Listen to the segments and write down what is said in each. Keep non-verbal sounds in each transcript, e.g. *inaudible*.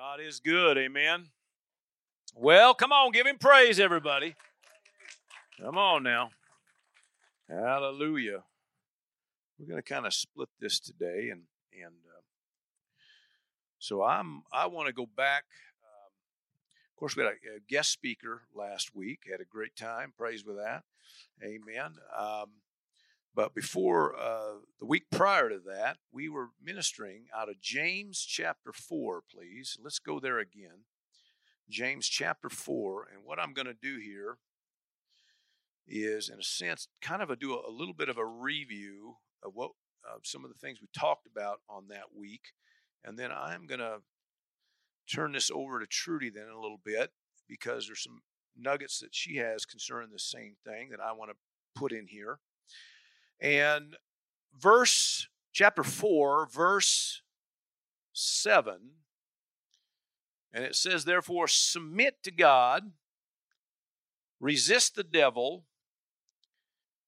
God is good, amen. Well, come on, give him praise, everybody. Come on now. Hallelujah. We're going to kind of split this today, and and uh, so I'm I want to go back. Um, of course, we had a, a, guest speaker last week. Had a great time. Praise with that. Amen. Um, but before uh, the week prior to that, we were ministering out of James chapter 4, please. Let's go there again. James chapter 4. And what I'm going to do here is, in a sense, kind of a, do a, a little bit of a review of what some of the things we talked about on that week. And then I'm going to turn this over to Trudy then a little bit because there's some nuggets that she has concerning the same thing that I want to put in here. And verse chapter 4, verse 7, and it says, Therefore, submit to God, resist the devil,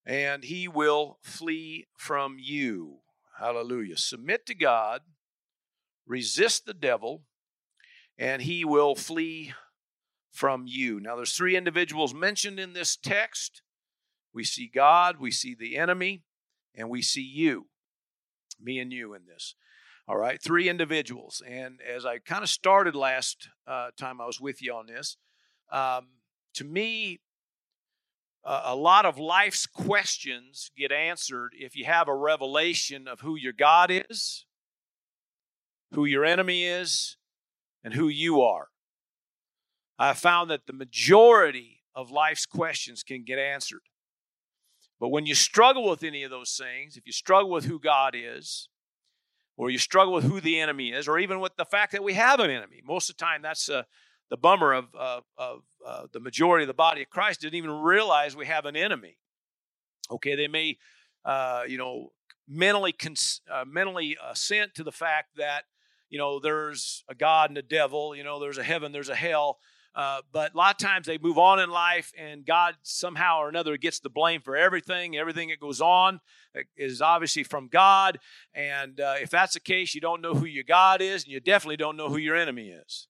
and he will flee from you. Hallelujah. Submit to God, resist the devil, and he will flee from you. Now, there's three individuals mentioned in this text we see God, we see the enemy, and we see you, me and you in this. All right, three individuals. And as I kind of started last uh, time I was with you on this, um, to me, uh, a lot of life's questions get answered if you have a revelation of who your God is, who your enemy is, and who you are. I found that the majority of life's questions can get answered but when you struggle with any of those things, if you struggle with who God is, or you struggle with who the enemy is, or even with the fact that we have an enemy, most of the time that's uh, the bummer of, uh, of uh, the majority of the body of Christ didn't even realize we have an enemy. Okay, they may, uh, you know, mentally cons- uh, mentally assent to the fact that you know there's a God and a devil, you know, there's a heaven, there's a hell, uh, but a lot of times they move on in life, and God somehow or another gets the blame for everything. Everything that goes on is obviously from God. And uh, if that's the case, you don't know who your God is, and you definitely don't know who your enemy is.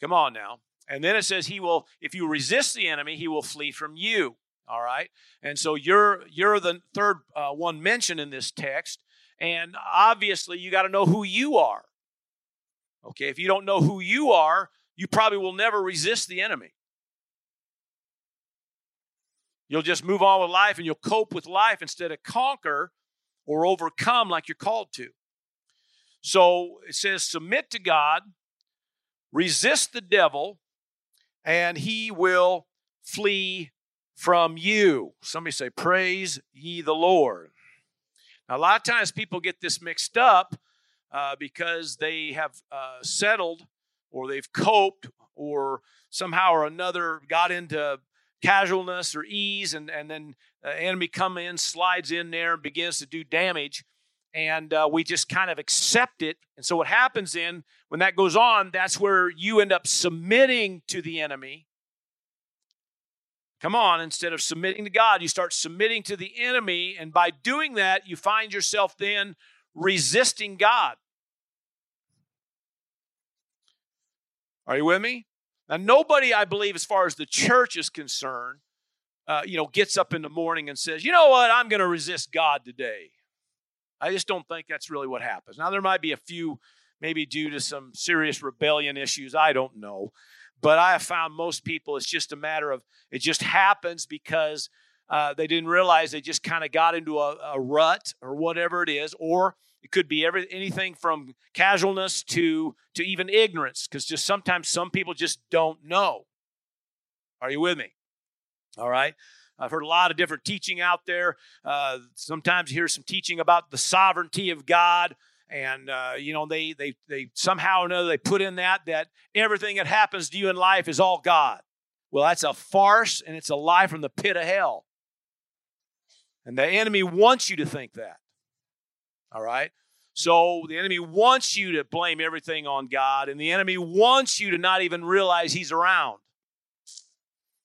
Come on now. And then it says, He will, if you resist the enemy, He will flee from you. All right. And so you're you're the third uh, one mentioned in this text. And obviously, you got to know who you are. Okay, if you don't know who you are, you probably will never resist the enemy. You'll just move on with life and you'll cope with life instead of conquer or overcome like you're called to. So it says, submit to God, resist the devil, and he will flee from you. Somebody say, Praise ye the Lord. Now, a lot of times people get this mixed up uh, because they have uh, settled or they've coped or somehow or another got into casualness or ease and, and then the enemy come in slides in there and begins to do damage and uh, we just kind of accept it. And so what happens then when that goes on that's where you end up submitting to the enemy. Come on instead of submitting to god you start submitting to the enemy and by doing that you find yourself then resisting god Are you with me? Now, nobody, I believe, as far as the church is concerned, uh, you know, gets up in the morning and says, you know what, I'm going to resist God today. I just don't think that's really what happens. Now, there might be a few, maybe due to some serious rebellion issues. I don't know. But I have found most people, it's just a matter of, it just happens because uh, they didn't realize they just kind of got into a, a rut or whatever it is, or it could be every, anything from casualness to, to even ignorance, because just sometimes some people just don't know. Are you with me? All right. I've heard a lot of different teaching out there. Uh, sometimes you hear some teaching about the sovereignty of God, and uh, you know they they they somehow or another they put in that that everything that happens to you in life is all God. Well, that's a farce, and it's a lie from the pit of hell. And the enemy wants you to think that. All right? So the enemy wants you to blame everything on God, and the enemy wants you to not even realize he's around.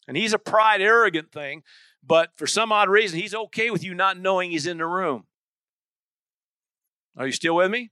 And he's a pride, arrogant thing, but for some odd reason, he's okay with you not knowing he's in the room. Are you still with me?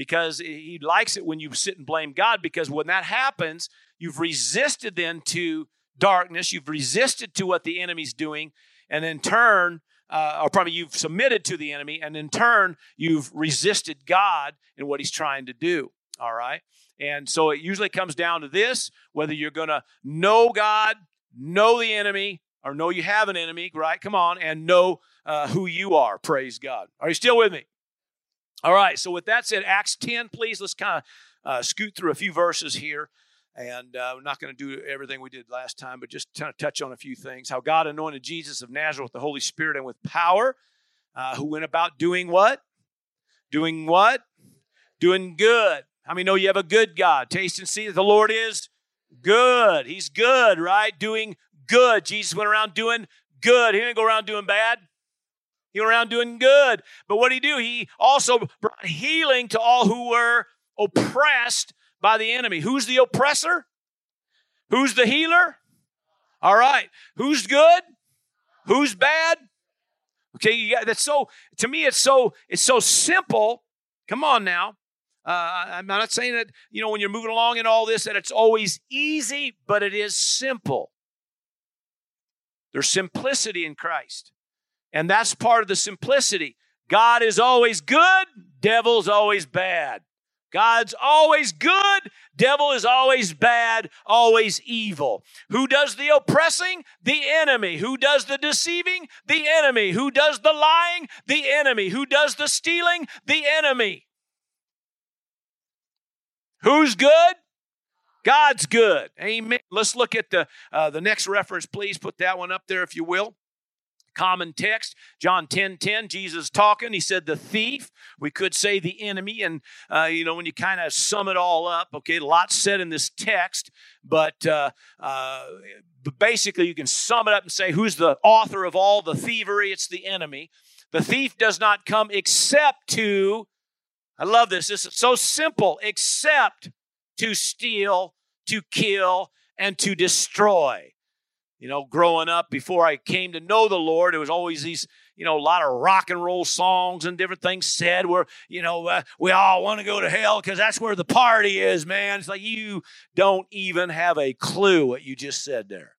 because he likes it when you sit and blame God because when that happens, you've resisted then to darkness, you've resisted to what the enemy's doing, and in turn, uh, or probably you've submitted to the enemy, and in turn, you've resisted God in what he's trying to do. All right? And so it usually comes down to this whether you're going to know God, know the enemy, or know you have an enemy, right? Come on, and know uh, who you are. Praise God. Are you still with me? All right, so with that said, Acts 10, please, let's kind of uh, scoot through a few verses here. And uh, we're not going to do everything we did last time, but just kind of touch on a few things. How God anointed Jesus of Nazareth with the Holy Spirit and with power, uh, who went about doing what? Doing what? Doing good. How many know you have a good God? Taste and see that the Lord is good. He's good, right? Doing good. Jesus went around doing good. He didn't go around doing bad. He went around doing good. But what did he do? He also brought healing to all who were oppressed by the enemy. Who's the oppressor? Who's the healer? All right. Who's good? Who's bad? Okay, got, that's so to me it's so it's so simple. Come on now. Uh, I'm not saying that you know when you're moving along in all this that it's always easy, but it is simple. There's simplicity in Christ. And that's part of the simplicity. God is always good, devil's always bad. God's always good, devil is always bad, always evil. Who does the oppressing? The enemy. Who does the deceiving? The enemy. Who does the lying? The enemy. Who does the stealing? The enemy. Who's good? God's good. Amen. Let's look at the uh, the next reference, please. Put that one up there if you will common text. John 10 10 jesus talking. He said the thief we could say the enemy. And uh, you know when you kind of sum it all up okay a lot said in this text but uh, uh, basically you can sum it up and say who's the author of all the thievery? It's the enemy. The thief does not come except to i love this this is so simple except to steal to kill and to destroy you know, growing up before I came to know the Lord, it was always these, you know, a lot of rock and roll songs and different things said where, you know, uh, we all want to go to hell because that's where the party is, man. It's like you don't even have a clue what you just said there.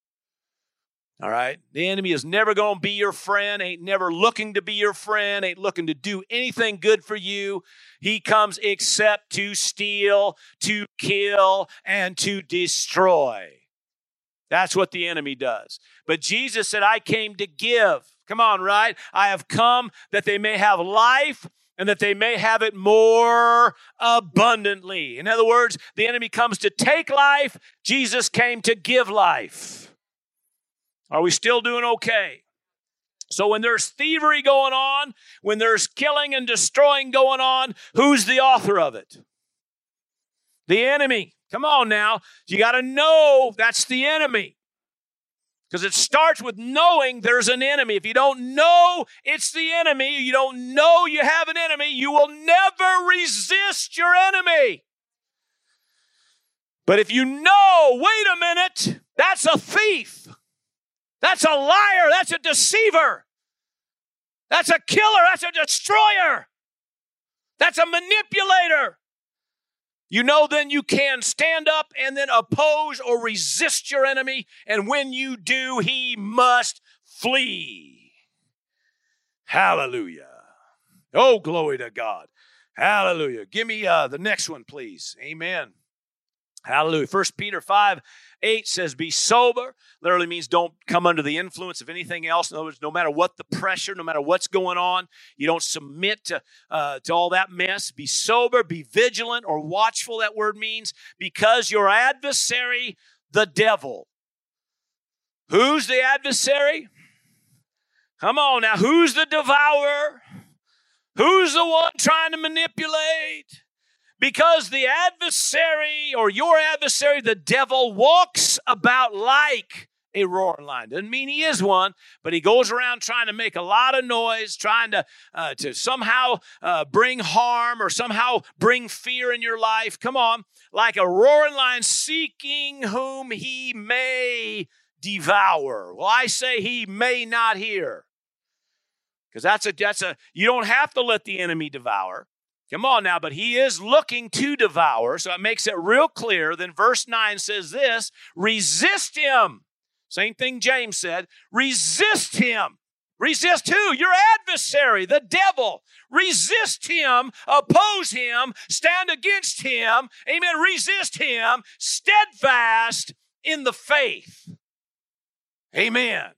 All right? The enemy is never going to be your friend, ain't never looking to be your friend, ain't looking to do anything good for you. He comes except to steal, to kill, and to destroy. That's what the enemy does. But Jesus said, I came to give. Come on, right? I have come that they may have life and that they may have it more abundantly. In other words, the enemy comes to take life, Jesus came to give life. Are we still doing okay? So, when there's thievery going on, when there's killing and destroying going on, who's the author of it? The enemy. Come on now. You got to know that's the enemy. Because it starts with knowing there's an enemy. If you don't know it's the enemy, you don't know you have an enemy, you will never resist your enemy. But if you know, wait a minute, that's a thief, that's a liar, that's a deceiver, that's a killer, that's a destroyer, that's a manipulator. You know, then you can stand up and then oppose or resist your enemy. And when you do, he must flee. Hallelujah. Oh, glory to God. Hallelujah. Give me uh, the next one, please. Amen. Hallelujah. First Peter 5 8 says, Be sober. Literally means don't come under the influence of anything else. In other words, no matter what the pressure, no matter what's going on, you don't submit to, uh, to all that mess. Be sober, be vigilant or watchful, that word means, because your adversary, the devil. Who's the adversary? Come on now. Who's the devourer? Who's the one trying to manipulate? Because the adversary or your adversary, the devil, walks about like a roaring lion. Doesn't mean he is one, but he goes around trying to make a lot of noise, trying to uh, to somehow uh, bring harm or somehow bring fear in your life. Come on, like a roaring lion, seeking whom he may devour. Well, I say he may not hear, because that's a that's a you don't have to let the enemy devour. Come on now, but he is looking to devour. So it makes it real clear. Then verse 9 says this resist him. Same thing James said. Resist him. Resist who? Your adversary, the devil. Resist him, oppose him, stand against him. Amen. Resist him, steadfast in the faith. Amen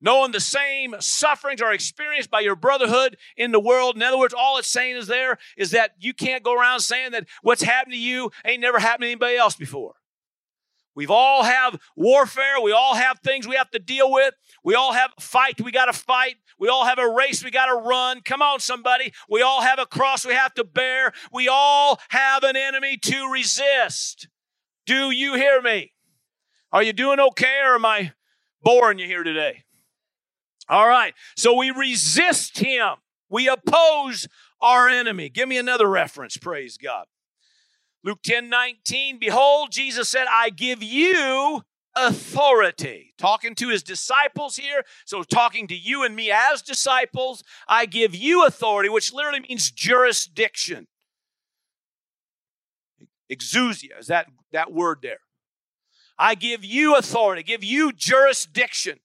knowing the same sufferings are experienced by your brotherhood in the world. In other words, all it's saying is there is that you can't go around saying that what's happened to you ain't never happened to anybody else before. We've all have warfare. We all have things we have to deal with. We all have fight we got to fight. We all have a race we got to run. Come on, somebody. We all have a cross we have to bear. We all have an enemy to resist. Do you hear me? Are you doing okay or am I boring you here today? All right. So we resist him. We oppose our enemy. Give me another reference. Praise God. Luke 10 19. Behold, Jesus said, I give you authority. Talking to his disciples here. So, talking to you and me as disciples, I give you authority, which literally means jurisdiction. Exousia is that, that word there. I give you authority, give you jurisdiction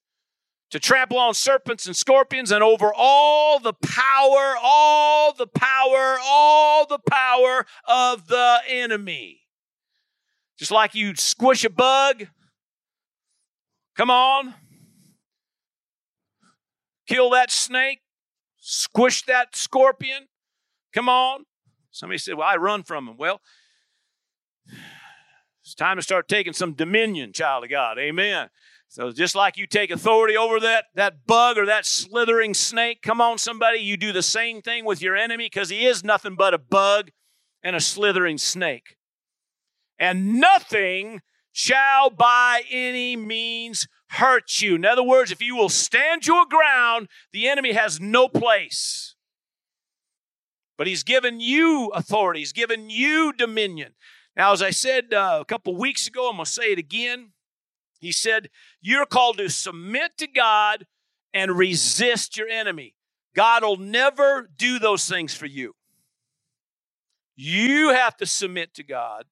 to trample on serpents and scorpions and over all the power, all the power, all the power of the enemy. Just like you squish a bug, come on, kill that snake, squish that scorpion, come on. Somebody said, Well, I run from him. Well, it's time to start taking some dominion, child of God. Amen. So just like you take authority over that, that bug or that slithering snake, come on, somebody, you do the same thing with your enemy because he is nothing but a bug and a slithering snake. And nothing shall by any means hurt you. In other words, if you will stand your ground, the enemy has no place. But he's given you authority, he's given you dominion. Now, as I said uh, a couple weeks ago, I'm going to say it again. He said, You're called to submit to God and resist your enemy. God will never do those things for you. You have to submit to God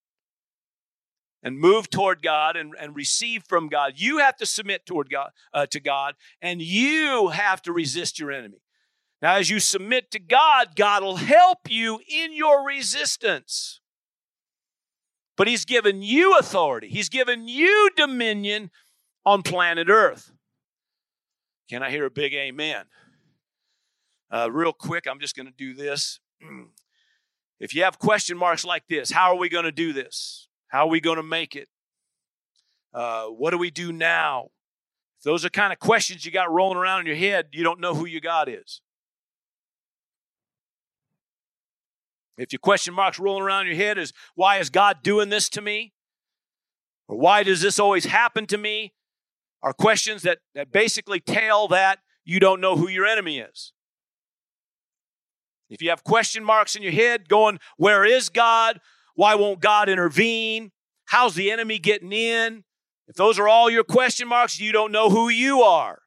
and move toward God and, and receive from God. You have to submit toward God uh, to God, and you have to resist your enemy. Now, as you submit to God, God will help you in your resistance. But He's given you authority, He's given you dominion on planet Earth. Can I hear a big amen? Uh, real quick, I'm just going to do this. *clears throat* If you have question marks like this, how are we going to do this? How are we going to make it? Uh, what do we do now? If those are kind of questions you got rolling around in your head, you don't know who your God is. If your question marks rolling around your head is, why is God doing this to me? Or why does this always happen to me? Are questions that, that basically tell that you don't know who your enemy is. If you have question marks in your head going, where is God? Why won't God intervene? How's the enemy getting in? If those are all your question marks, you don't know who you are.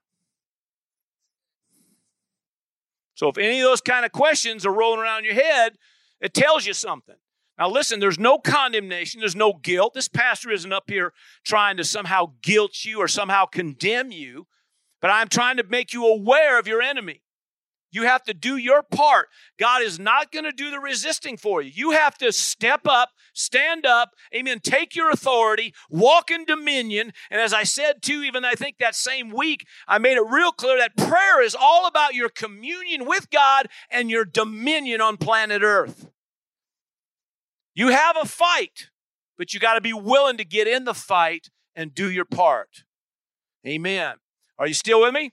So if any of those kind of questions are rolling around your head, it tells you something. Now, listen, there's no condemnation, there's no guilt. This pastor isn't up here trying to somehow guilt you or somehow condemn you, but I'm trying to make you aware of your enemy. You have to do your part. God is not going to do the resisting for you. You have to step up, stand up, amen, take your authority, walk in dominion. And as I said too, even I think that same week, I made it real clear that prayer is all about your communion with God and your dominion on planet Earth. You have a fight, but you got to be willing to get in the fight and do your part. Amen. Are you still with me?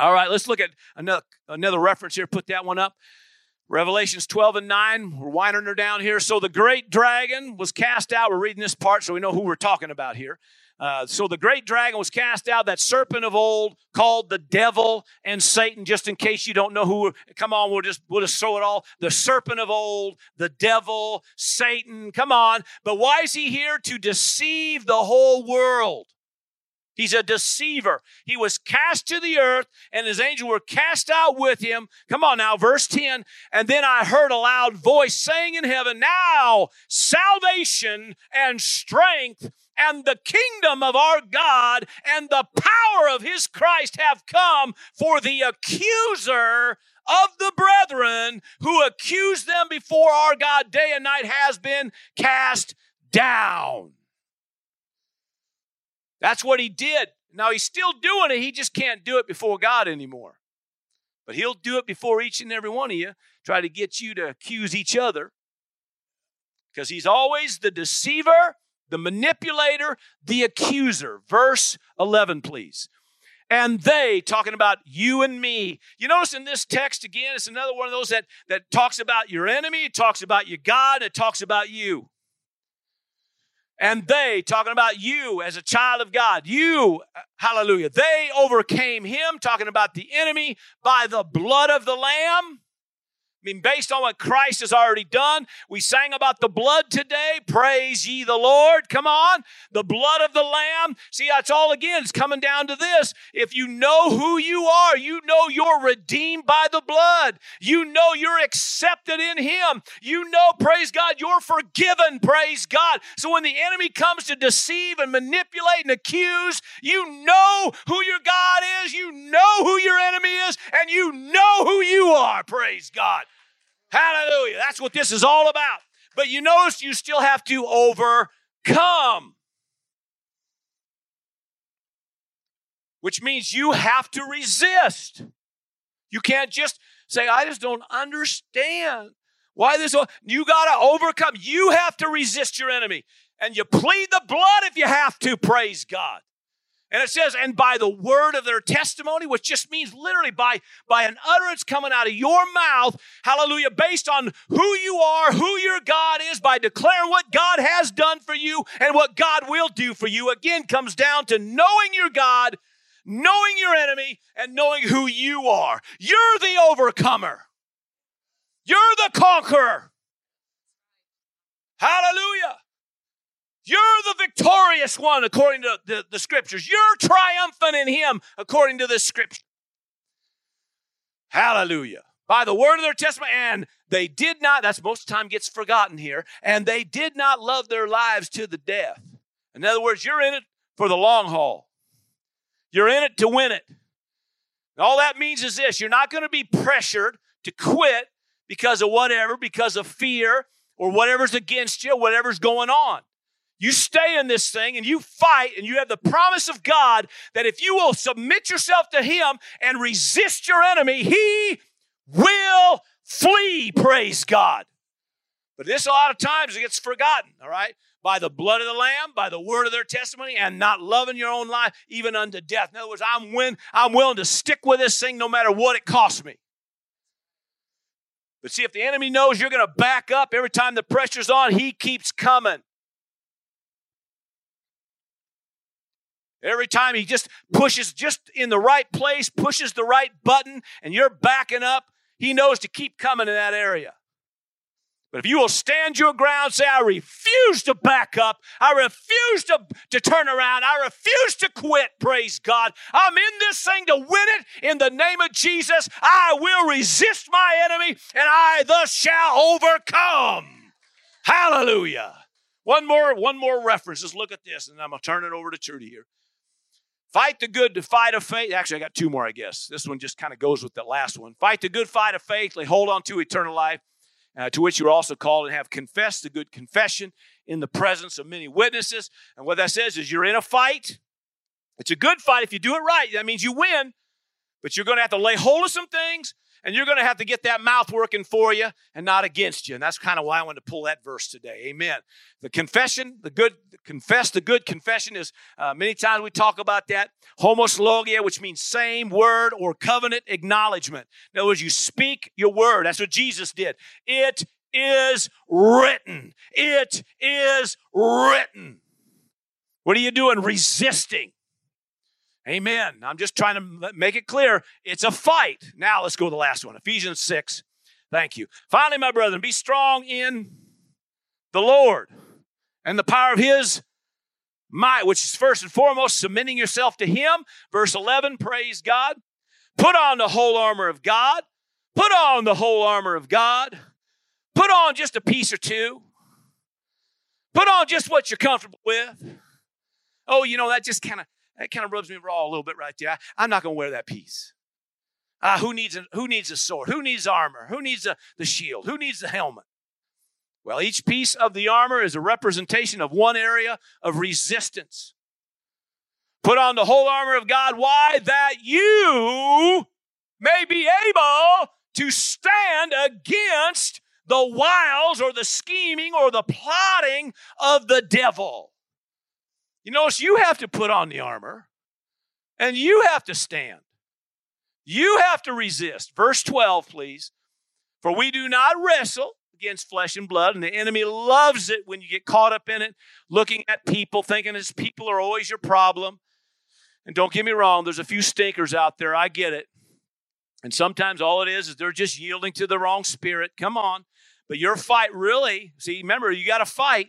All right, let's look at another, another reference here. Put that one up. Revelations 12 and 9. We're winding her down here. So the great dragon was cast out. We're reading this part so we know who we're talking about here. Uh, so the great dragon was cast out, that serpent of old called the devil and Satan, just in case you don't know who. Come on, we'll just, we'll just throw it all. The serpent of old, the devil, Satan. Come on. But why is he here? To deceive the whole world. He's a deceiver. He was cast to the earth, and his angels were cast out with him. Come on now, verse 10. And then I heard a loud voice saying in heaven, Now salvation and strength and the kingdom of our God and the power of his Christ have come, for the accuser of the brethren who accused them before our God day and night has been cast down. That's what he did. Now he's still doing it. He just can't do it before God anymore. But he'll do it before each and every one of you, try to get you to accuse each other. Because he's always the deceiver, the manipulator, the accuser. Verse 11, please. And they, talking about you and me. You notice in this text again, it's another one of those that, that talks about your enemy, it talks about your God, it talks about you. And they, talking about you as a child of God, you, hallelujah, they overcame him, talking about the enemy, by the blood of the Lamb I mean, based on what Christ has already done, we sang about the blood today. Praise ye the Lord. Come on. The blood of the Lamb. See, that's all again. It's coming down to this. If you know who you are, you know you're redeemed by the blood. You know you're accepted in Him. You know, praise God, you're forgiven. Praise God. So when the enemy comes to deceive and manipulate and accuse, you know who your God is. You know who your enemy is. And you know who you are. Praise God. Hallelujah. That's what this is all about. But you notice you still have to overcome, which means you have to resist. You can't just say, I just don't understand why this. You got to overcome. You have to resist your enemy. And you plead the blood if you have to, praise God. And it says, and by the word of their testimony, which just means literally by, by an utterance coming out of your mouth, hallelujah, based on who you are, who your God is, by declaring what God has done for you and what God will do for you. Again, comes down to knowing your God, knowing your enemy, and knowing who you are. You're the overcomer. You're the conqueror. Hallelujah. You're the victorious one according to the, the scriptures. You're triumphant in him according to the scripture. Hallelujah. By the word of their testimony, and they did not, that's most of the time gets forgotten here, and they did not love their lives to the death. In other words, you're in it for the long haul. You're in it to win it. all that means is this you're not going to be pressured to quit because of whatever, because of fear or whatever's against you, whatever's going on. You stay in this thing and you fight, and you have the promise of God that if you will submit yourself to Him and resist your enemy, He will flee. Praise God. But this, a lot of times, it gets forgotten, all right? By the blood of the Lamb, by the word of their testimony, and not loving your own life, even unto death. In other words, I'm, win, I'm willing to stick with this thing no matter what it costs me. But see, if the enemy knows you're going to back up every time the pressure's on, he keeps coming. Every time he just pushes just in the right place, pushes the right button, and you're backing up, he knows to keep coming in that area. But if you will stand your ground, say, I refuse to back up. I refuse to, to turn around. I refuse to quit. Praise God. I'm in this thing to win it in the name of Jesus. I will resist my enemy and I thus shall overcome. Hallelujah. One more, one more reference. Just look at this, and I'm gonna turn it over to Trudy here. Fight the good to fight of faith. Actually, I got two more, I guess. This one just kind of goes with the last one. Fight the good fight of faith. Lay hold on to eternal life, uh, to which you are also called and have confessed the good confession in the presence of many witnesses. And what that says is you're in a fight. It's a good fight if you do it right. That means you win, but you're going to have to lay hold of some things and you're going to have to get that mouth working for you and not against you. And that's kind of why I wanted to pull that verse today. Amen. The confession, the good, confess the good confession is uh, many times we talk about that. Homologia, which means same word or covenant acknowledgement. In other words, you speak your word. That's what Jesus did. It is written. It is written. What are you doing? Resisting. Amen. I'm just trying to make it clear. It's a fight. Now let's go to the last one Ephesians 6. Thank you. Finally, my brethren, be strong in the Lord and the power of his might, which is first and foremost submitting yourself to Him. Verse 11, praise God. Put on the whole armor of God. Put on the whole armor of God. Put on just a piece or two. Put on just what you're comfortable with. Oh, you know, that just kind of that kind of rubs me raw a little bit right there. I, am not going to wear that piece. Uh, who needs a, who needs a sword? Who needs armor? Who needs a, the shield? Who needs the helmet? Well, each piece of the armor is a representation of one area of resistance. Put on the whole armor of God. Why? That you may be able to stand against the wiles or the scheming or the plotting of the devil. You notice you have to put on the armor and you have to stand. You have to resist. Verse 12, please. For we do not wrestle against flesh and blood, and the enemy loves it when you get caught up in it, looking at people, thinking his people are always your problem. And don't get me wrong, there's a few stinkers out there. I get it. And sometimes all it is is they're just yielding to the wrong spirit. Come on. But your fight really, see, remember, you got to fight,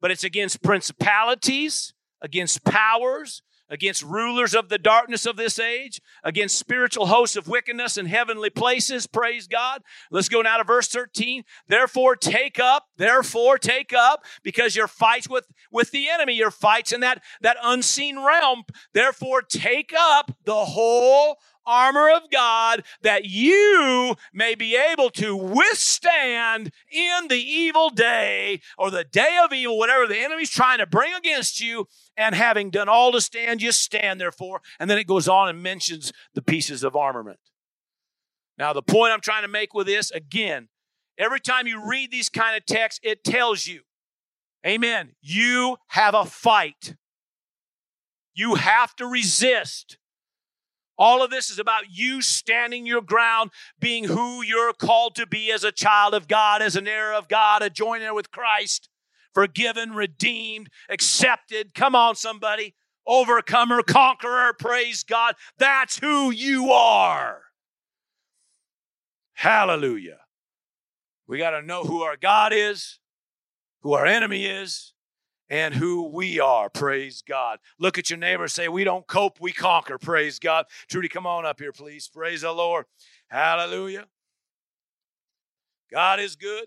but it's against principalities, against powers, against rulers of the darkness of this age, against spiritual hosts of wickedness in heavenly places. Praise God. Let's go now to verse 13. Therefore, take up, therefore, take up, because your fights with, with the enemy, your fights in that, that unseen realm. Therefore, take up the whole armor of God that you may be able to withstand in the evil day or the day of evil, whatever the enemy's trying to bring against you. And having done all to stand, you stand therefore. And then it goes on and mentions the pieces of armament. Now, the point I'm trying to make with this, again, every time you read these kind of texts, it tells you, amen, you have a fight. You have to resist. All of this is about you standing your ground, being who you're called to be as a child of God, as an heir of God, a joint heir with Christ, forgiven, redeemed, accepted. Come on, somebody. Overcomer, conqueror, praise God. That's who you are. Hallelujah. We got to know who our God is, who our enemy is, and who we are. Praise God. Look at your neighbor say, We don't cope, we conquer. Praise God. Trudy, come on up here, please. Praise the Lord. Hallelujah. God is good.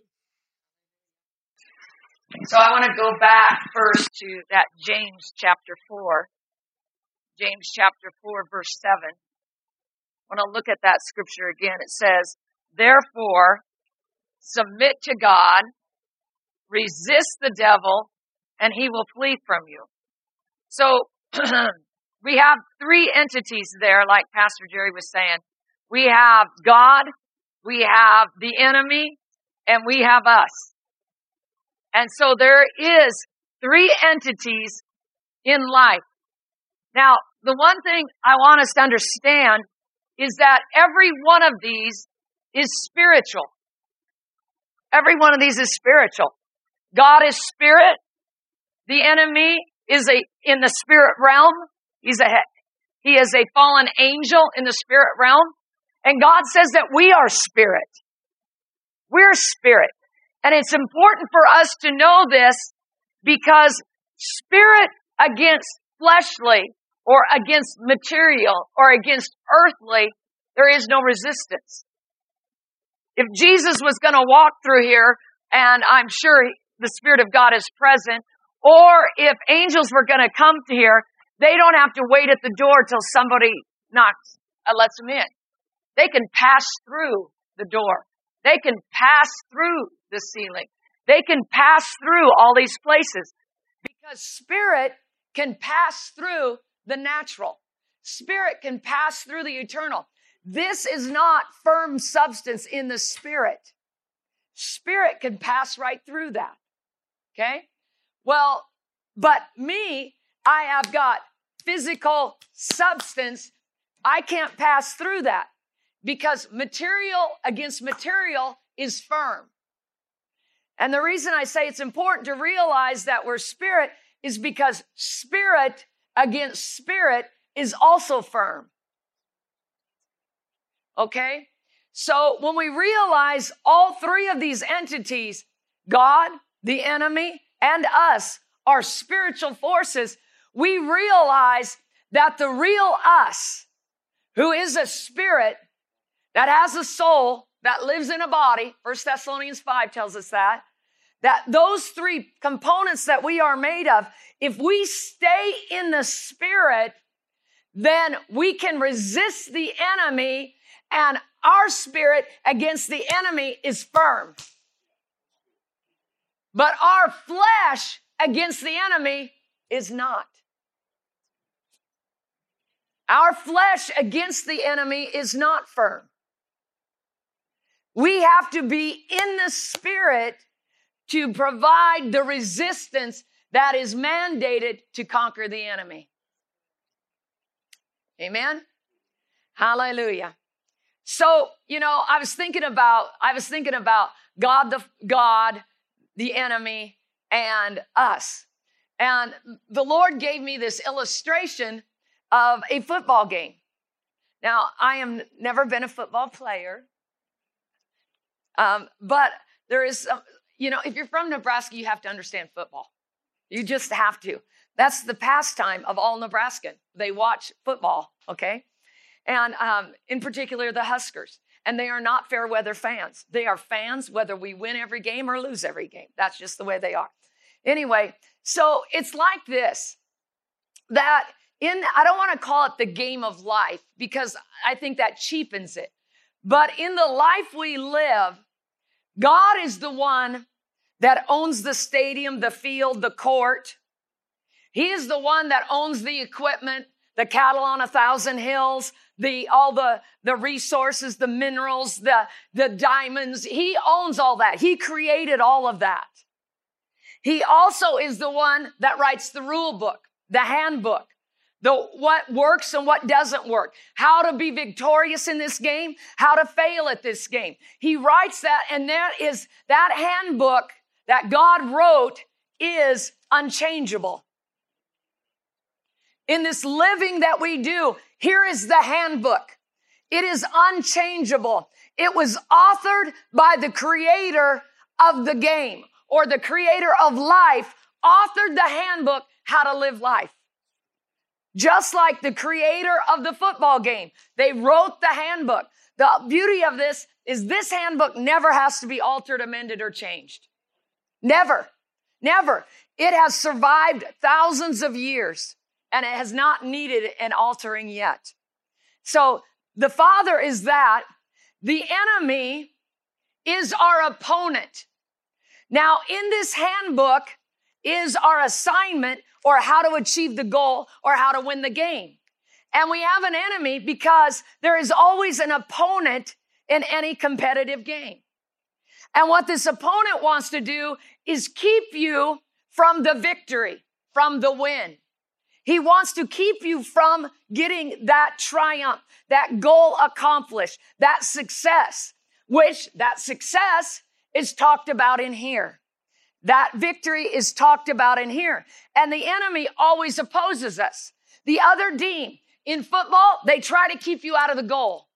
So I want to go back first to that James chapter 4. James chapter 4, verse 7. I want to look at that scripture again. It says, Therefore, submit to God, resist the devil, and he will flee from you. So *clears throat* we have three entities there, like Pastor Jerry was saying. We have God, we have the enemy, and we have us. And so there is three entities in life. Now, the one thing I want us to understand is that every one of these is spiritual. Every one of these is spiritual. God is spirit. The enemy is a, in the spirit realm. He's a, he is a fallen angel in the spirit realm. And God says that we are spirit. We're spirit. And it's important for us to know this because spirit against fleshly or against material or against earthly, there is no resistance. If Jesus was going to walk through here, and I'm sure the Spirit of God is present, or if angels were going to come to here, they don't have to wait at the door till somebody knocks and lets them in. They can pass through the door. They can pass through the ceiling. They can pass through all these places because spirit can pass through the natural. Spirit can pass through the eternal. This is not firm substance in the spirit. Spirit can pass right through that. Okay? Well, but me, I have got physical substance. I can't pass through that because material against material is firm. And the reason I say it's important to realize that we're spirit is because spirit against spirit is also firm. Okay? So when we realize all three of these entities, God, the enemy, and us our spiritual forces, we realize that the real us, who is a spirit that has a soul that lives in a body, First Thessalonians 5 tells us that, that those three components that we are made of, if we stay in the spirit, then we can resist the enemy and our spirit against the enemy is firm. But our flesh against the enemy is not. Our flesh against the enemy is not firm. We have to be in the spirit to provide the resistance that is mandated to conquer the enemy. Amen. Hallelujah. So, you know, I was thinking about I was thinking about God the God, the enemy and us. And the Lord gave me this illustration of a football game. Now, I am never been a football player. Um, but there is you know, if you're from Nebraska, you have to understand football. You just have to. That's the pastime of all Nebraskan. They watch football, okay? And um, in particular, the Huskers. And they are not fair weather fans. They are fans whether we win every game or lose every game. That's just the way they are. Anyway, so it's like this that in, I don't want to call it the game of life because I think that cheapens it. But in the life we live, God is the one that owns the stadium, the field, the court. He is the one that owns the equipment, the cattle on a thousand hills, the all the the resources, the minerals, the the diamonds. He owns all that. He created all of that. He also is the one that writes the rule book, the handbook, the what works and what doesn't work, how to be victorious in this game, how to fail at this game. He writes that, and that is that handbook that God wrote is unchangeable. In this living that we do, here is the handbook. It is unchangeable. It was authored by the creator of the game or the creator of life, authored the handbook, how to live life. Just like the creator of the football game, they wrote the handbook. The beauty of this is this handbook never has to be altered, amended, or changed. Never, never. It has survived thousands of years and it has not needed an altering yet. So the Father is that. The enemy is our opponent. Now, in this handbook is our assignment or how to achieve the goal or how to win the game. And we have an enemy because there is always an opponent in any competitive game. And what this opponent wants to do is keep you from the victory, from the win. He wants to keep you from getting that triumph, that goal accomplished, that success, which that success is talked about in here. That victory is talked about in here. And the enemy always opposes us. The other team in football, they try to keep you out of the goal.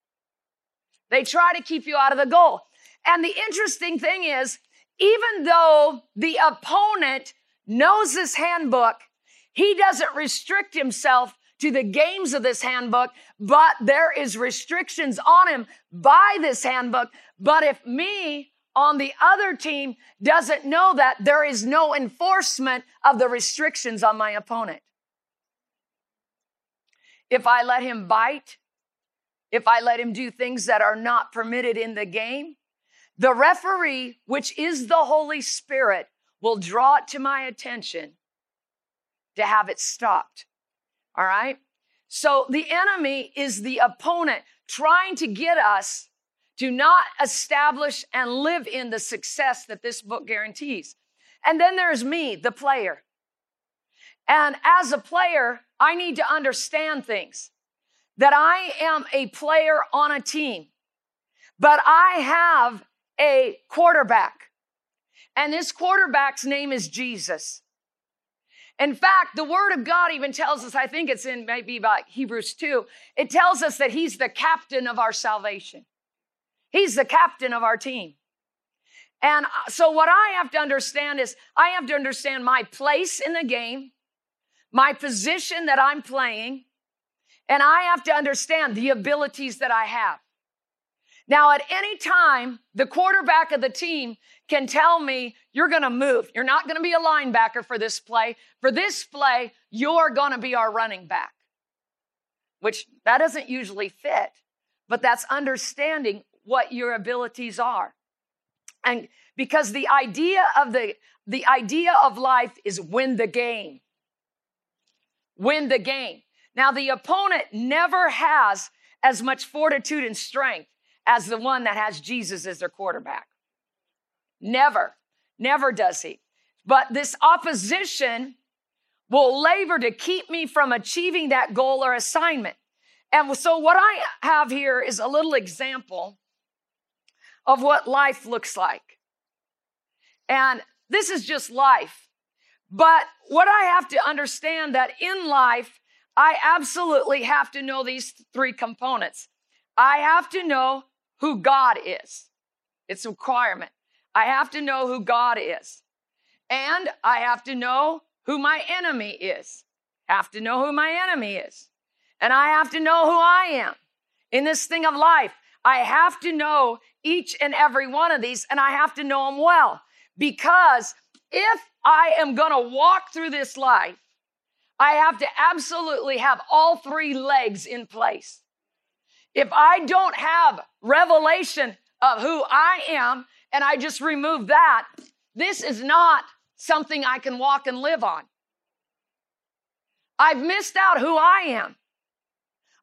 They try to keep you out of the goal. And the interesting thing is, even though the opponent knows this handbook he doesn't restrict himself to the games of this handbook, but there is restrictions on him by this handbook. But if me on the other team doesn't know that, there is no enforcement of the restrictions on my opponent. If I let him bite, if I let him do things that are not permitted in the game, the referee, which is the Holy Spirit, will draw it to my attention to have it stopped. All right? So the enemy is the opponent trying to get us to not establish and live in the success that this book guarantees. And then there's me, the player. And as a player, I need to understand things that I am a player on a team, but I have a quarterback. And this quarterback's name is Jesus. In fact, the word of God even tells us, I think it's in maybe about Hebrews 2, it tells us that he's the captain of our salvation. He's the captain of our team. And uh, so what I have to understand is I have to understand my place in the game, my position that I'm playing, and I have to understand the abilities that I have. Now, at any time, the quarterback of the team can tell me, you're going to move. You're not going to be a linebacker for this play. For this play, you're going to be our running back, which that doesn't usually fit, but that's understanding what your abilities are. And because the idea of the, the idea of life is win the game. Win the game. Now, the opponent never has as much fortitude and strength as the one that has Jesus as their quarterback. Never, never does he. But this opposition will labor to keep me from achieving that goal or assignment. And so, what I have here is a little example of what life looks like. And this is just life. But what I have to understand that in life, I absolutely have to know these three components. I have to know who God is. It's a requirement. I have to know who God is. And I have to know who my enemy is. Have to know who my enemy is. And I have to know who I am in this thing of life. I have to know each and every one of these, and I have to know them well. Because if I am going to walk through this life, I have to absolutely have all three legs in place. If I don't have revelation of who I am and I just remove that, this is not something I can walk and live on. I've missed out who I am.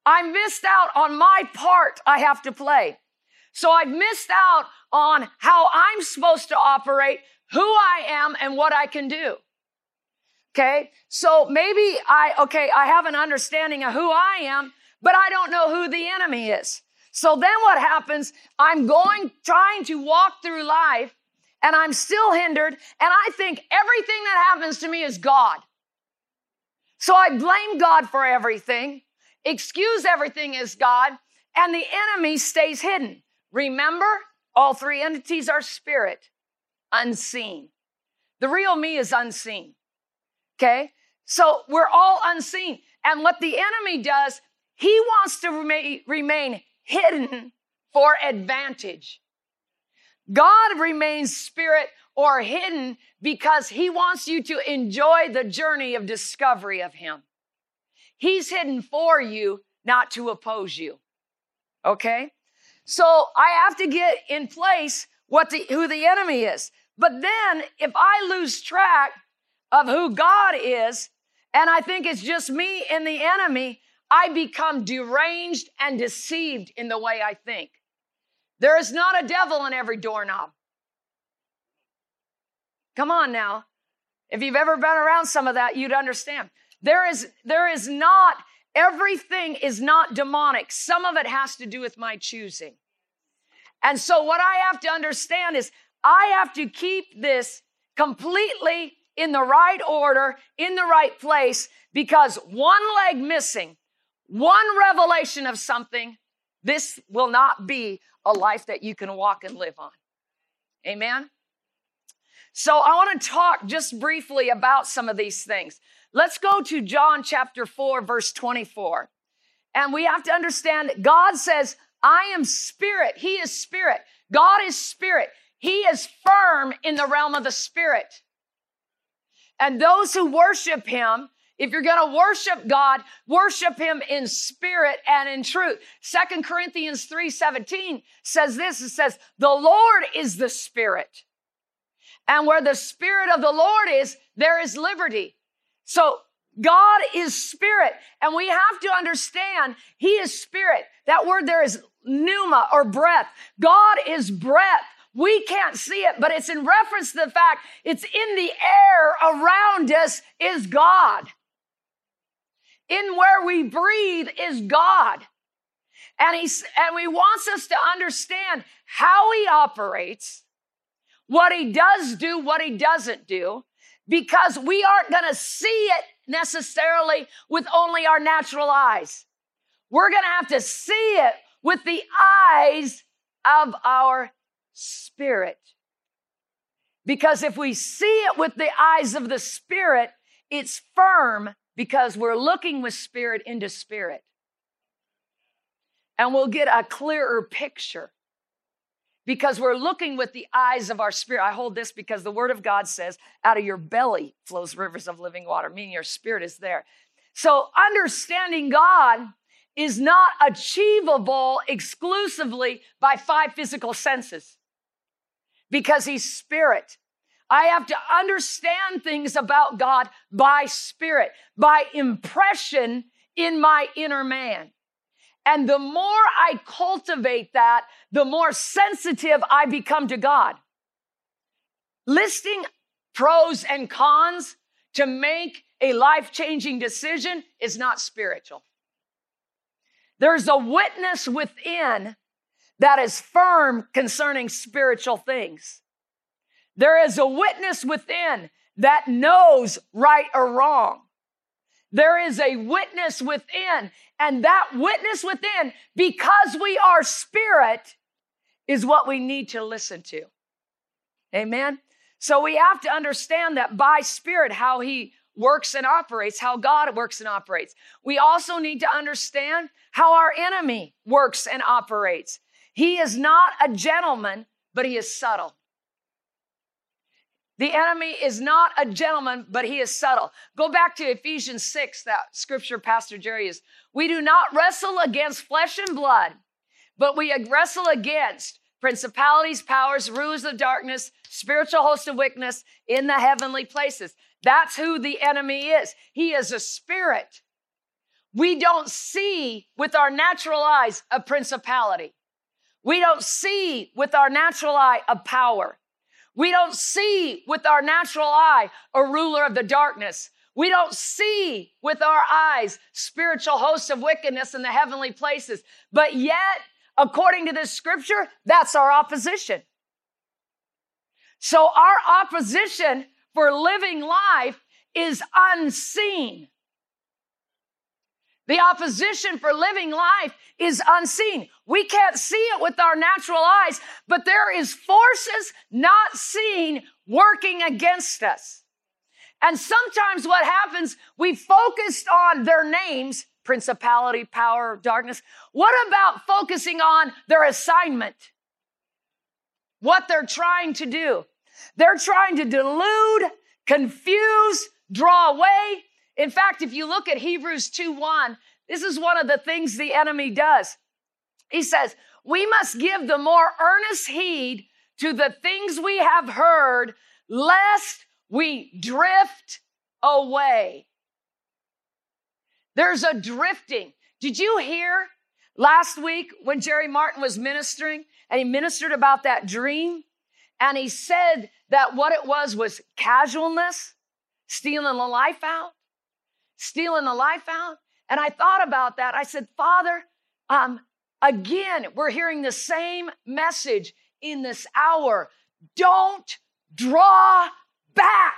I missed out on my part I have to play. So I've missed out on how I'm supposed to operate, who I am, and what I can do. Okay. So maybe I, okay, I have an understanding of who I am, but I don't know who the enemy is. So then what happens? I'm going, trying to walk through life and I'm still hindered and I think everything that happens to me is God. So I blame God for everything, excuse everything as God, and the enemy stays hidden. Remember, all three entities are spirit, unseen. The real me is unseen. Okay? So we're all unseen. And what the enemy does, he wants to remain, hidden for advantage. God remains spirit or hidden because he wants you to enjoy the journey of discovery of him. He's hidden for you, not to oppose you. Okay? So I have to get in place what the, who the enemy is. But then if I lose track of who God is, and I think it's just me and the enemy, I become deranged and deceived in the way I think. There is not a devil in every doorknob. Come on now. If you've ever been around some of that, you'd understand. There is, there is not, everything is not demonic. Some of it has to do with my choosing. And so what I have to understand is I have to keep this completely in the right order, in the right place, because one leg missing, one revelation of something, this will not be a life that you can walk and live on. Amen? So I want to talk just briefly about some of these things. Let's go to John chapter 4, verse 24. And we have to understand that God says, I am spirit. He is spirit. God is spirit. He is firm in the realm of the spirit. And those who worship him, if you're going to worship God, worship him in spirit and in truth. Second Corinthians 3:17 says this, it says, "The Lord is the spirit." And where the spirit of the Lord is, there is liberty. So God is spirit, and we have to understand He is spirit. That word there is pneuma or breath. God is breath. We can't see it, but it's in reference to the fact it's in the air around us is God. In where we breathe is God. And he's, and he wants us to understand how he operates, what he does do, what he doesn't do, because we aren't going to see it necessarily with only our natural eyes. We're going to have to see it with the eyes of our spirit. Because if we see it with the eyes of the Spirit, it's firm because we're looking with spirit into spirit. And we'll get a clearer picture because we're looking with the eyes of our spirit. I hold this because the word of God says, out of your belly flows rivers of living water, meaning your spirit is there. So understanding God is not achievable exclusively by five physical senses because he's spirit. I have to understand things about God by spirit, by impression in my inner man. And the more I cultivate that, the more sensitive I become to God. Listing pros and cons to make a life changing decision is not spiritual. There's a witness within that is firm concerning spiritual things. There is a witness within that knows right or wrong. There is a witness within, and that witness within, because we are spirit, is what we need to listen to. Amen. So we have to understand that by spirit, how he works and operates, how God works and operates. We also need to understand how our enemy works and operates. He is not a gentleman, but he is subtle. The enemy is not a gentleman, but he is subtle. Go back to Ephesians 6, that scripture Pastor Jerry is. We do not wrestle against flesh and blood, but we wrestle against principalities, powers, rulers of darkness, spiritual hosts of wickedness in the heavenly places. That's who the enemy is. He is a spirit. We don't see with our natural eyes a principality. We don't see with our natural eye a power. We don't see with our natural eye a ruler of the darkness. We don't see with our eyes spiritual hosts of wickedness in the heavenly places. But yet, according to this scripture, that's our opposition. So our opposition for living life is unseen. The opposition for living life is unseen. We can't see it with our natural eyes, but there is forces not seen working against us. And sometimes what happens, we focused on their names, principality, power, darkness. What about focusing on their assignment? What they're trying to do. They're trying to delude, confuse, draw away, in fact, if you look at Hebrews 2 1, this is one of the things the enemy does. He says, We must give the more earnest heed to the things we have heard, lest we drift away. There's a drifting. Did you hear last week when Jerry Martin was ministering and he ministered about that dream? And he said that what it was was casualness, stealing the life out stealing the life out. And I thought about that. I said, Father, um, again, we're hearing the same message in this hour. Don't draw back.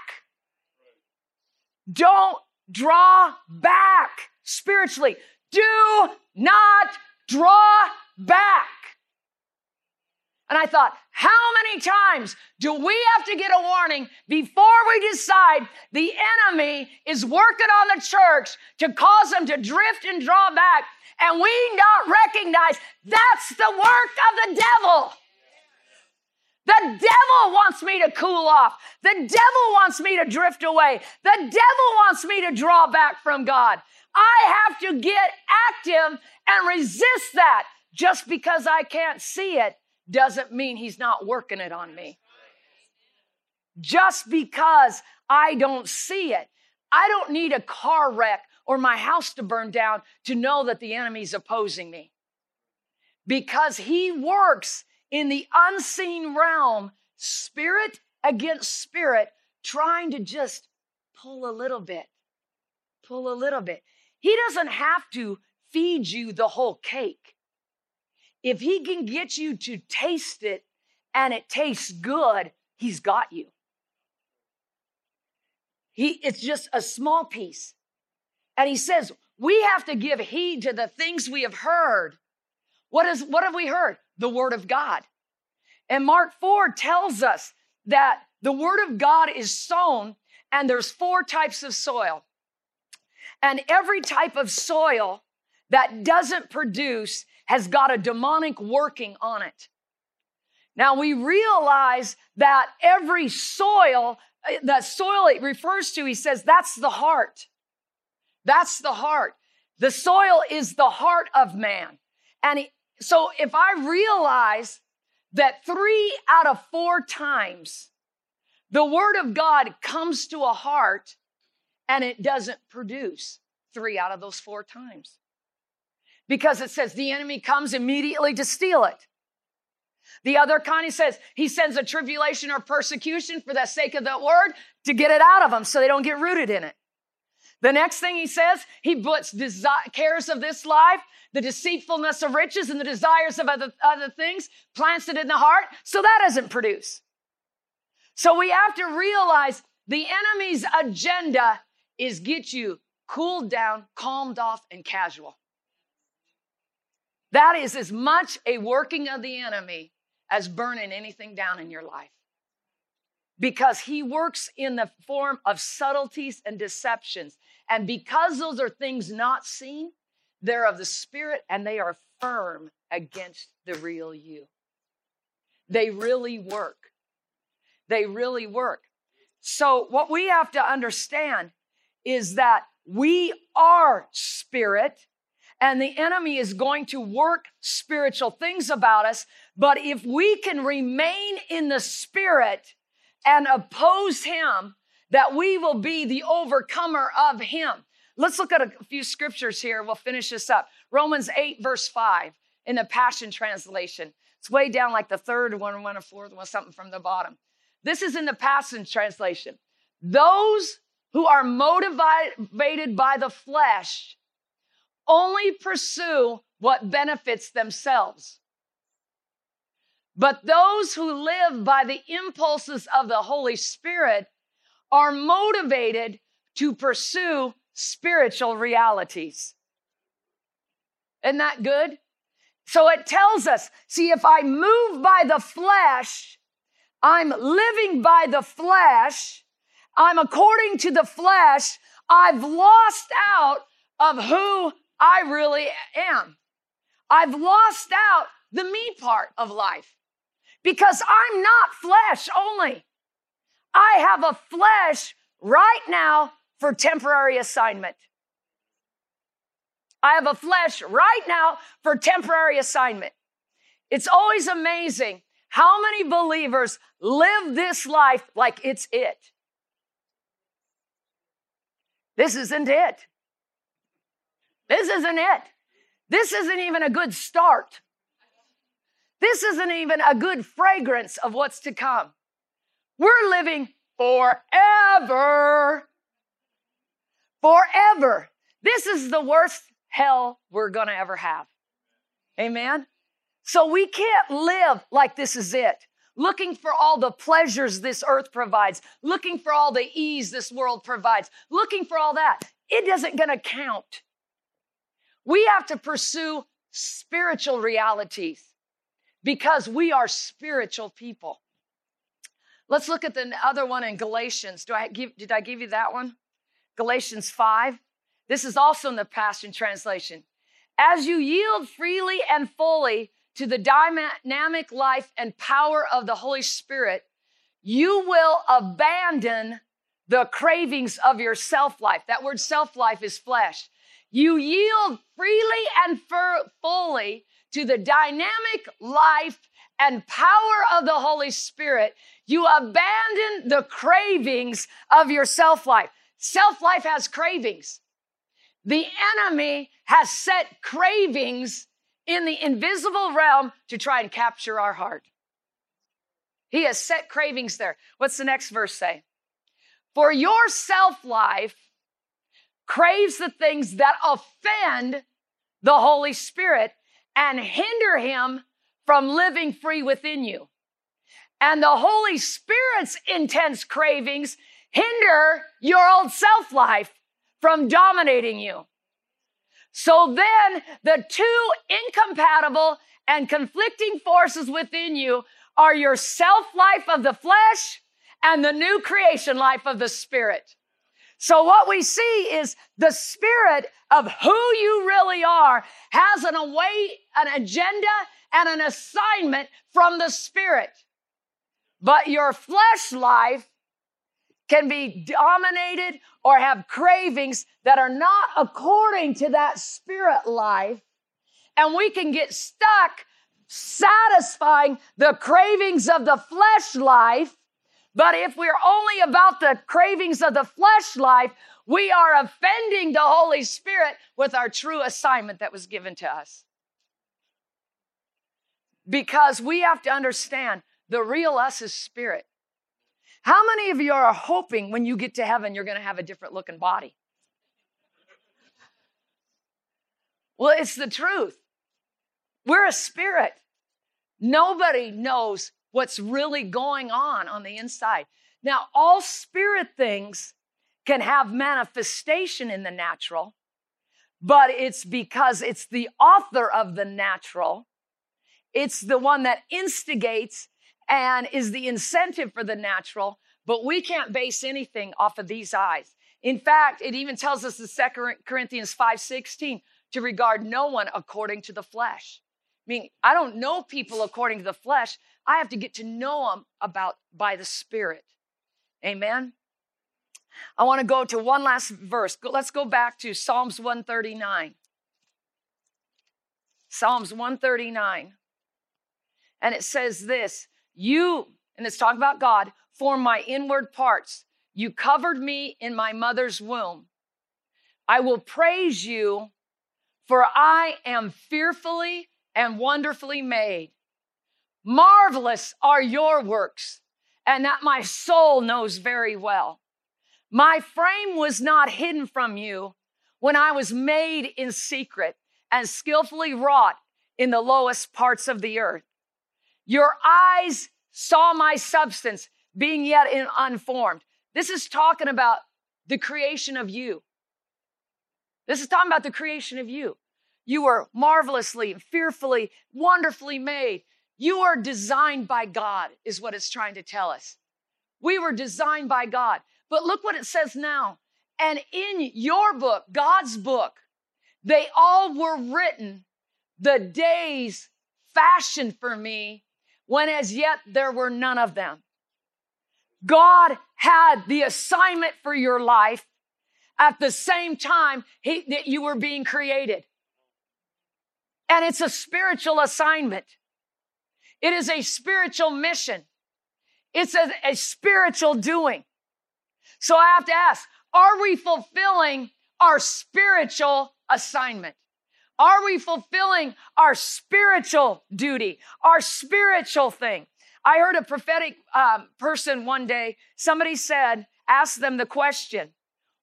Don't draw back spiritually. Do not draw back. And I thought, how many times do we have to get a warning before we decide the enemy is working on the church to cause them to drift and draw back? And we not recognize that's the work of the devil. The devil wants me to cool off. The devil wants me to drift away. The devil wants me to draw back from God. I have to get active and resist that just because I can't see it doesn't mean he's not working it on me. Just because I don't see it, I don't need a car wreck or my house to burn down to know that the enemy's opposing me. Because he works in the unseen realm, spirit against spirit, trying to just pull a little bit, pull a little bit. He doesn't have to feed you the whole cake. If he can get you to taste it and it tastes good, he's got you. He, it's just a small piece. And he says, we have to give heed to the things we have heard. What, is, what have we heard? The word of God. And Mark 4 tells us that the word of God is sown, and there's four types of soil. And every type of soil that doesn't produce has got a demonic working on it. Now we realize that every soil, uh, that soil it refers to, he says, that's the heart. That's the heart. The soil is the heart of man. And he, so if I realize that three out of four times the word of God comes to a heart and it doesn't produce three out of those four times. Because it says the enemy comes immediately to steal it. The other kind, he says, he sends a tribulation or persecution for the sake of the word to get it out of them so they don't get rooted in it. The next thing he says, he puts desi- cares of this life, the deceitfulness of riches, and the desires of other, other things, plants it in the heart, so that doesn't produce. So we have to realize the enemy's agenda is get you cooled down, calmed off, and casual. That is as much a working of the enemy as burning anything down in your life. Because he works in the form of subtleties and deceptions. And because those are things not seen, they're of the spirit and they are firm against the real you. They really work. They really work. So, what we have to understand is that we are spirit and the enemy is going to work spiritual things about us. But if we can remain in the spirit and oppose him, that we will be the overcomer of him. Let's look at a few scriptures here. We'll finish this up. Romans 8, verse 5 in the Passion Translation. It's way down like the third one, one or fourth one, something from the bottom. This is in the Passion Translation. Those who are motivated by the flesh only pursue what benefits themselves. But those who live by the impulses of the Holy Spirit are motivated to pursue spiritual realities. Isn't that good? So it tells us see, if I move by the flesh, I'm living by the flesh, I'm according to the flesh, I've lost out of who I really am. I've lost out the me part of life because I'm not flesh only. I have a flesh right now for temporary assignment. I have a flesh right now for temporary assignment. It's always amazing how many believers live this life like it's it. This isn't it. This isn't it. This isn't even a good start. This isn't even a good fragrance of what's to come. We're living forever. Forever. This is the worst hell we're going to ever have. Amen. So we can't live like this is it. Looking for all the pleasures this earth provides, looking for all the ease this world provides, looking for all that. It isn't going to count. We have to pursue spiritual realities because we are spiritual people. Let's look at the other one in Galatians. Do I give, did I give you that one? Galatians 5. This is also in the Passion Translation. As you yield freely and fully to the dynamic life and power of the Holy Spirit, you will abandon the cravings of your self life. That word self life is flesh. You yield freely and fully to the dynamic life and power of the Holy Spirit. You abandon the cravings of your self life. Self life has cravings. The enemy has set cravings in the invisible realm to try and capture our heart. He has set cravings there. What's the next verse say? For your self life craves the things that offend the Holy Spirit and hinder him from living free within you. And the Holy Spirit's intense cravings hinder your old self life from dominating you. So then the two incompatible and conflicting forces within you are your self life of the flesh and the new creation life of the Spirit. So what we see is the spirit of who you really are has an away, an agenda and an assignment from the spirit. But your flesh life can be dominated or have cravings that are not according to that spirit life. And we can get stuck satisfying the cravings of the flesh life. But if we're only about the cravings of the flesh life, we are offending the Holy Spirit with our true assignment that was given to us. Because we have to understand the real us is spirit. How many of you are hoping when you get to heaven you're going to have a different looking body? Well, it's the truth. We're a spirit. Nobody knows what's really going on on the inside. Now, all spirit things can have manifestation in the natural, but it's because it's the author of the natural. It's the one that instigates and is the incentive for the natural, but we can't base anything off of these eyes. In fact, it even tells us in 2 Corinthians 5:16 to regard no one according to the flesh. I mean, I don't know people according to the flesh. I have to get to know them about by the Spirit. Amen. I want to go to one last verse. Let's go back to Psalms 139. Psalms 139. And it says this You, and it's talking about God, form my inward parts. You covered me in my mother's womb. I will praise you, for I am fearfully and wonderfully made. Marvelous are your works, and that my soul knows very well. My frame was not hidden from you when I was made in secret and skillfully wrought in the lowest parts of the earth. Your eyes saw my substance being yet unformed. This is talking about the creation of you. This is talking about the creation of you. You were marvelously, fearfully, wonderfully made. You are designed by God, is what it's trying to tell us. We were designed by God. But look what it says now. And in your book, God's book, they all were written the days fashioned for me when as yet there were none of them. God had the assignment for your life at the same time he, that you were being created. And it's a spiritual assignment. It is a spiritual mission. It's a, a spiritual doing. So I have to ask, are we fulfilling our spiritual assignment? Are we fulfilling our spiritual duty, our spiritual thing? I heard a prophetic um, person one day, somebody said, ask them the question,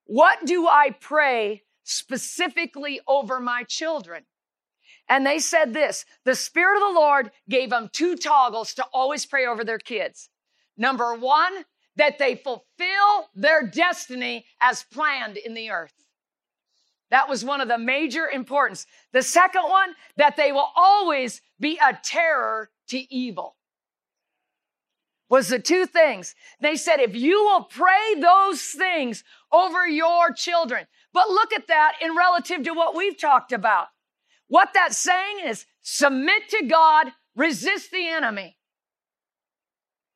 what do I pray specifically over my children? And they said this the Spirit of the Lord gave them two toggles to always pray over their kids. Number one, that they fulfill their destiny as planned in the earth. That was one of the major importance. The second one, that they will always be a terror to evil. Was the two things. They said, if you will pray those things over your children, but look at that in relative to what we've talked about. What that's saying is submit to God, resist the enemy.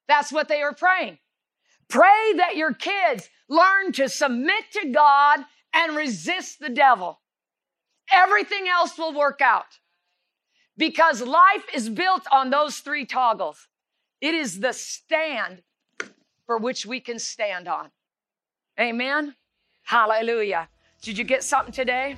That's what they are praying. Pray that your kids learn to submit to God and resist the devil. Everything else will work out because life is built on those three toggles. It is the stand for which we can stand on. Amen. Hallelujah. Did you get something today?